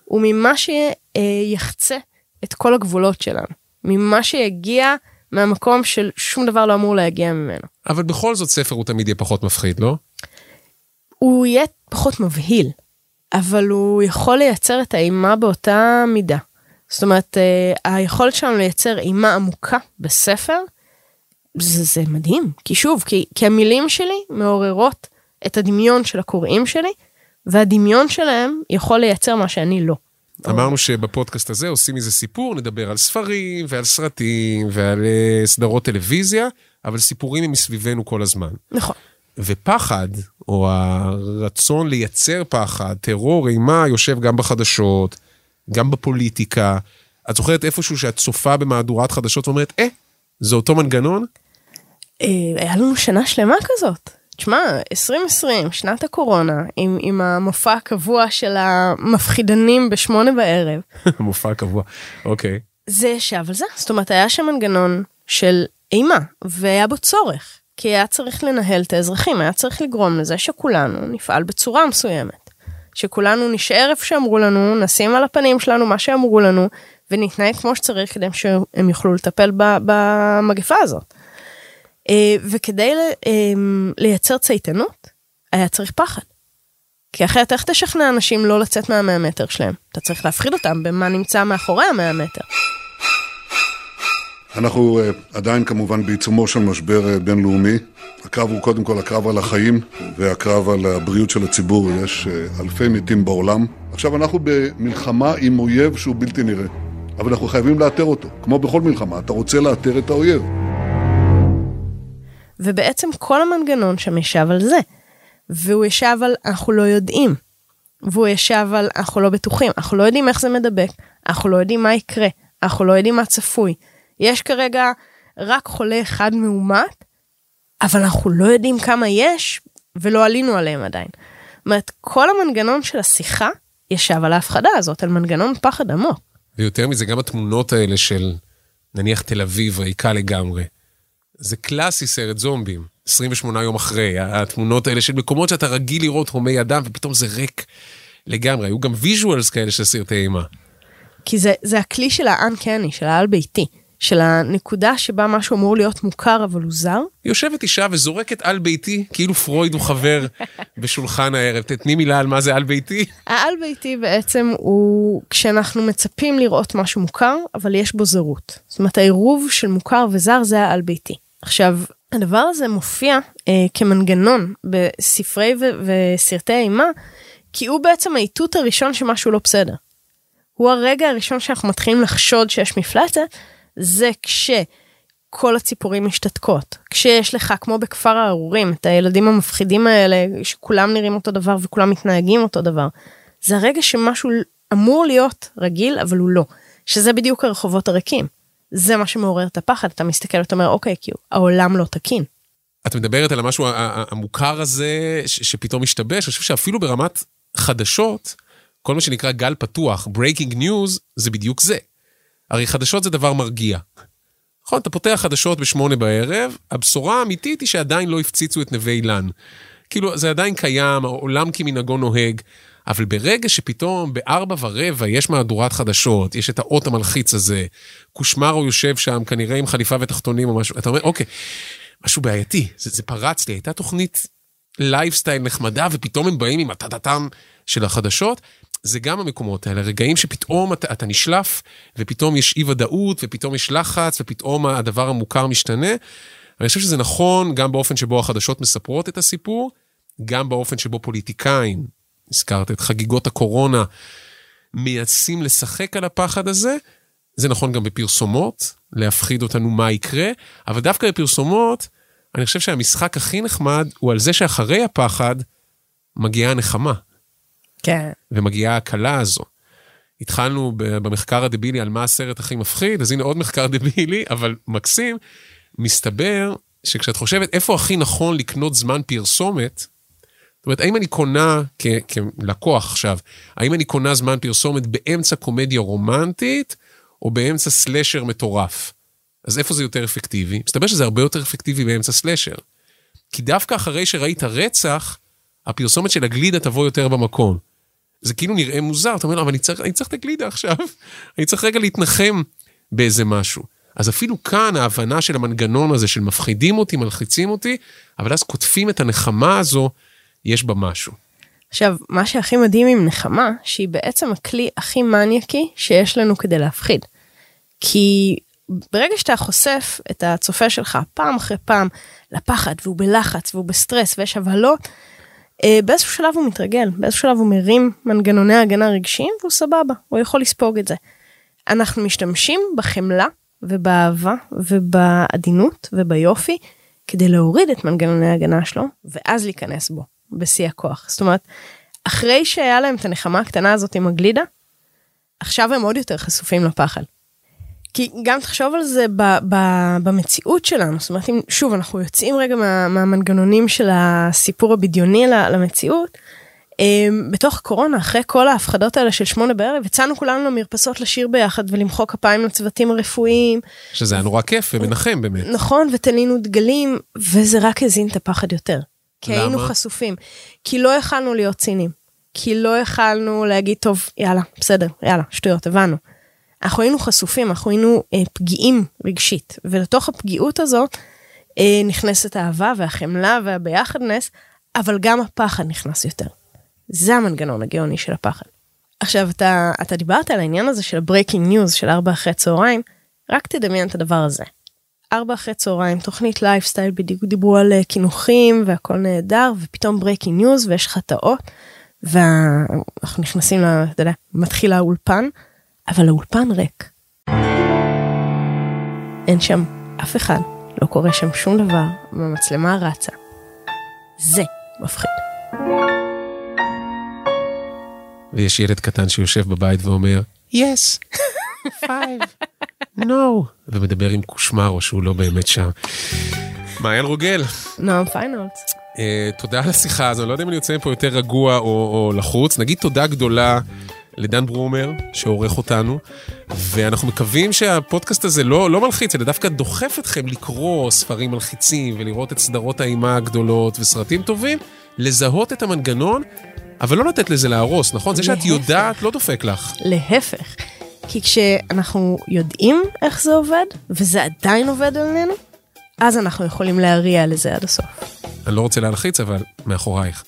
הוא ממה שיחצה את כל הגבולות שלנו. ממה שיגיע מהמקום של שום דבר לא אמור להגיע ממנו. אבל בכל זאת ספר הוא תמיד יהיה פחות מפחיד, לא? הוא יהיה פחות מבהיל, אבל הוא יכול לייצר את האימה באותה מידה. זאת אומרת, אה, היכולת שלנו לייצר אימה עמוקה בספר, זה, זה מדהים. כי שוב, כי, כי המילים שלי מעוררות את הדמיון של הקוראים שלי, והדמיון שלהם יכול לייצר מה שאני לא. אמרנו שבפודקאסט הזה עושים מזה סיפור, נדבר על ספרים ועל סרטים ועל אה, סדרות טלוויזיה, אבל סיפורים הם מסביבנו כל הזמן. נכון. ופחד, או הרצון לייצר פחד, טרור, אימה, יושב גם בחדשות, גם בפוליטיקה. את זוכרת איפשהו שאת צופה במהדורת חדשות ואומרת, אה, זה אותו מנגנון? אה, היה לנו שנה שלמה כזאת. תשמע, 2020, שנת הקורונה, עם, עם המופע הקבוע של המפחידנים בשמונה בערב. המופע הקבוע, אוקיי. זה ישב על זה, זאת אומרת, היה שם מנגנון של אימה, והיה בו צורך, כי היה צריך לנהל את האזרחים, היה צריך לגרום לזה שכולנו נפעל בצורה מסוימת. שכולנו נשאר איפה שאמרו לנו, נשים על הפנים שלנו מה שאמרו לנו, ונתנהג כמו שצריך כדי שהם יוכלו לטפל במגפה הזאת. אה, וכדי אה, לייצר צייתנות, היה צריך פחד. כי אחרת איך תשכנע אנשים לא לצאת מהמאה מטר שלהם? אתה צריך להפחיד אותם במה נמצא מאחורי המאה מטר. אנחנו uh, עדיין כמובן בעיצומו של משבר בינלאומי. הקרב הוא קודם כל הקרב על החיים והקרב על הבריאות של הציבור. יש אלפי מתים בעולם. עכשיו אנחנו במלחמה עם אויב שהוא בלתי נראה. אבל אנחנו חייבים לאתר אותו. כמו בכל מלחמה, אתה רוצה לאתר את האויב. ובעצם כל המנגנון שם ישב על זה. והוא ישב על אנחנו לא יודעים. והוא ישב על אנחנו לא בטוחים, אנחנו לא יודעים איך זה מדבק, אנחנו לא יודעים מה יקרה, אנחנו לא יודעים מה צפוי. יש כרגע רק חולה אחד מאומת, אבל אנחנו לא יודעים כמה יש, ולא עלינו עליהם עדיין. זאת אומרת, כל המנגנון של השיחה ישב על ההפחדה הזאת, על מנגנון פחד עמוק. ויותר מזה, גם התמונות האלה של נניח תל אביב ריקה לגמרי. זה קלאסי סרט זומבים, 28 יום אחרי, התמונות האלה של מקומות שאתה רגיל לראות הומי אדם, ופתאום זה ריק לגמרי. היו גם visuals כאלה של סרטי אימה. כי זה, זה הכלי של ה uncanny, של האל ביתי, של הנקודה שבה משהו אמור להיות מוכר אבל הוא זר. יושבת אישה וזורקת אל ביתי, כאילו פרויד הוא חבר בשולחן הערב. תתני מילה על מה זה על ביתי. העל ביתי בעצם הוא כשאנחנו מצפים לראות משהו מוכר, אבל יש בו זרות. זאת אומרת, העירוב של מוכר וזר זה העל ביתי. עכשיו, הדבר הזה מופיע אה, כמנגנון בספרי ו- וסרטי אימה, כי הוא בעצם האיתות הראשון שמשהו לא בסדר. הוא הרגע הראשון שאנחנו מתחילים לחשוד שיש מפלצת, זה כשכל הציפורים משתתקות. כשיש לך, כמו בכפר הארורים, את הילדים המפחידים האלה, שכולם נראים אותו דבר וכולם מתנהגים אותו דבר. זה הרגע שמשהו אמור להיות רגיל, אבל הוא לא. שזה בדיוק הרחובות הריקים. זה מה שמעורר את הפחד, אתה מסתכל ואתה אומר, אוקיי, כאילו, העולם לא תקין. את מדברת על המשהו המוכר הזה שפתאום משתבש, אני חושב שאפילו ברמת חדשות, כל מה שנקרא גל פתוח, breaking news, זה בדיוק זה. הרי חדשות זה דבר מרגיע. נכון, אתה פותח חדשות בשמונה בערב, הבשורה האמיתית היא שעדיין לא הפציצו את נווה אילן. כאילו, זה עדיין קיים, העולם כמנהגו נוהג, אבל ברגע שפתאום בארבע ורבע יש מהדורת חדשות, יש את האות המלחיץ הזה, קושמרו יושב שם, כנראה עם חליפה ותחתונים או משהו, אתה אומר, אוקיי, משהו בעייתי, זה, זה פרץ לי, הייתה תוכנית לייפסטייל נחמדה, ופתאום הם באים עם הטטטם של החדשות. זה גם המקומות האלה, רגעים שפתאום אתה, אתה נשלף, ופתאום יש אי ודאות, ופתאום יש לחץ, ופתאום הדבר המוכר משתנה. אני חושב שזה נכון גם באופן שבו החדשות מספרות את הסיפור, גם באופן שבו פוליטיקאים, הזכרת את חגיגות הקורונה, מייצאים לשחק על הפחד הזה. זה נכון גם בפרסומות, להפחיד אותנו מה יקרה, אבל דווקא בפרסומות, אני חושב שהמשחק הכי נחמד הוא על זה שאחרי הפחד מגיעה הנחמה. כן. ומגיעה ההקלה הזו. התחלנו במחקר הדבילי על מה הסרט הכי מפחיד, אז הנה עוד מחקר דבילי, אבל מקסים. מסתבר שכשאת חושבת איפה הכי נכון לקנות זמן פרסומת, זאת אומרת, האם אני קונה כ- כלקוח עכשיו, האם אני קונה זמן פרסומת באמצע קומדיה רומנטית, או באמצע סלשר מטורף? אז איפה זה יותר אפקטיבי? מסתבר שזה הרבה יותר אפקטיבי באמצע סלשר. כי דווקא אחרי שראית רצח, הפרסומת של הגלידה תבוא יותר במקום. זה כאילו נראה מוזר, אתה אומר, אבל אני צריך, אני צריך את הגלידה עכשיו, אני צריך רגע להתנחם באיזה משהו. אז אפילו כאן ההבנה של המנגנון הזה של מפחידים אותי, מלחיצים אותי, אבל אז קוטפים את הנחמה הזו, יש בה משהו. עכשיו, מה שהכי מדהים עם נחמה, שהיא בעצם הכלי הכי מניאקי שיש לנו כדי להפחיד. כי ברגע שאתה חושף את הצופה שלך פעם אחרי פעם לפחד, והוא בלחץ, והוא בסטרס, ויש הבהלות, באיזשהו שלב הוא מתרגל, באיזשהו שלב הוא מרים מנגנוני הגנה רגשיים, והוא סבבה, הוא יכול לספוג את זה. אנחנו משתמשים בחמלה ובאהבה ובעדינות וביופי כדי להוריד את מנגנוני ההגנה שלו, ואז להיכנס בו, בשיא הכוח. זאת אומרת, אחרי שהיה להם את הנחמה הקטנה הזאת עם הגלידה, עכשיו הם עוד יותר חשופים לפחד. כי גם תחשוב על זה ב, ב, במציאות שלנו, זאת אומרת, אם שוב, אנחנו יוצאים רגע מה, מהמנגנונים של הסיפור הבדיוני למציאות, Um, בתוך הקורונה, אחרי כל ההפחדות האלה של שמונה בערב, יצאנו כולנו למרפסות לשיר ביחד ולמחוא כפיים לצוותים הרפואיים. שזה היה נורא כיף ומנחם באמת. נכון, ותלינו דגלים, וזה רק הזין את הפחד יותר. כי למה? היינו חשופים. כי לא יכלנו להיות ציניים. כי לא יכלנו להגיד, טוב, יאללה, בסדר, יאללה, שטויות, הבנו. אנחנו היינו חשופים, אנחנו היינו אה, פגיעים רגשית, ולתוך הפגיעות הזאת אה, נכנסת האהבה והחמלה והביחדנס, אבל גם הפחד נכנס יותר. זה המנגנון הגאוני של הפחד. עכשיו, אתה, אתה דיברת על העניין הזה של ה-breaking news של ארבע אחרי צהריים, רק תדמיין את הדבר הזה. ארבע אחרי צהריים, תוכנית לייפסטייל, בדיוק דיברו על אה, קינוחים והכל נהדר, ופתאום breaking news ויש חטאות, ואנחנו נכנסים, אתה יודע, מתחיל האולפן, אבל האולפן ריק. אין שם אף אחד, לא קורה שם שום דבר, והמצלמה רצה. זה מפחיד. ויש ילד קטן שיושב בבית ואומר, yes, five, no, ומדבר עם קושמרו שהוא לא באמת שם. מעיין רוגל, נועם פיינולס. uh, תודה על השיחה הזו, אני לא יודע אם אני יוצא מפה יותר רגוע או, או לחוץ. נגיד תודה גדולה לדן ברומר, שעורך אותנו, ואנחנו מקווים שהפודקאסט הזה לא, לא מלחיץ, אלא דווקא דוחף אתכם לקרוא ספרים מלחיצים ולראות את סדרות האימה הגדולות וסרטים טובים, לזהות את המנגנון, אבל לא לתת לזה להרוס, נכון? זה שאת להפך. יודעת לא דופק לך. להפך. כי כשאנחנו יודעים איך זה עובד, וזה עדיין עובד עלינו, אז אנחנו יכולים להריע לזה עד הסוף. אני לא רוצה להלחיץ, אבל מאחורייך.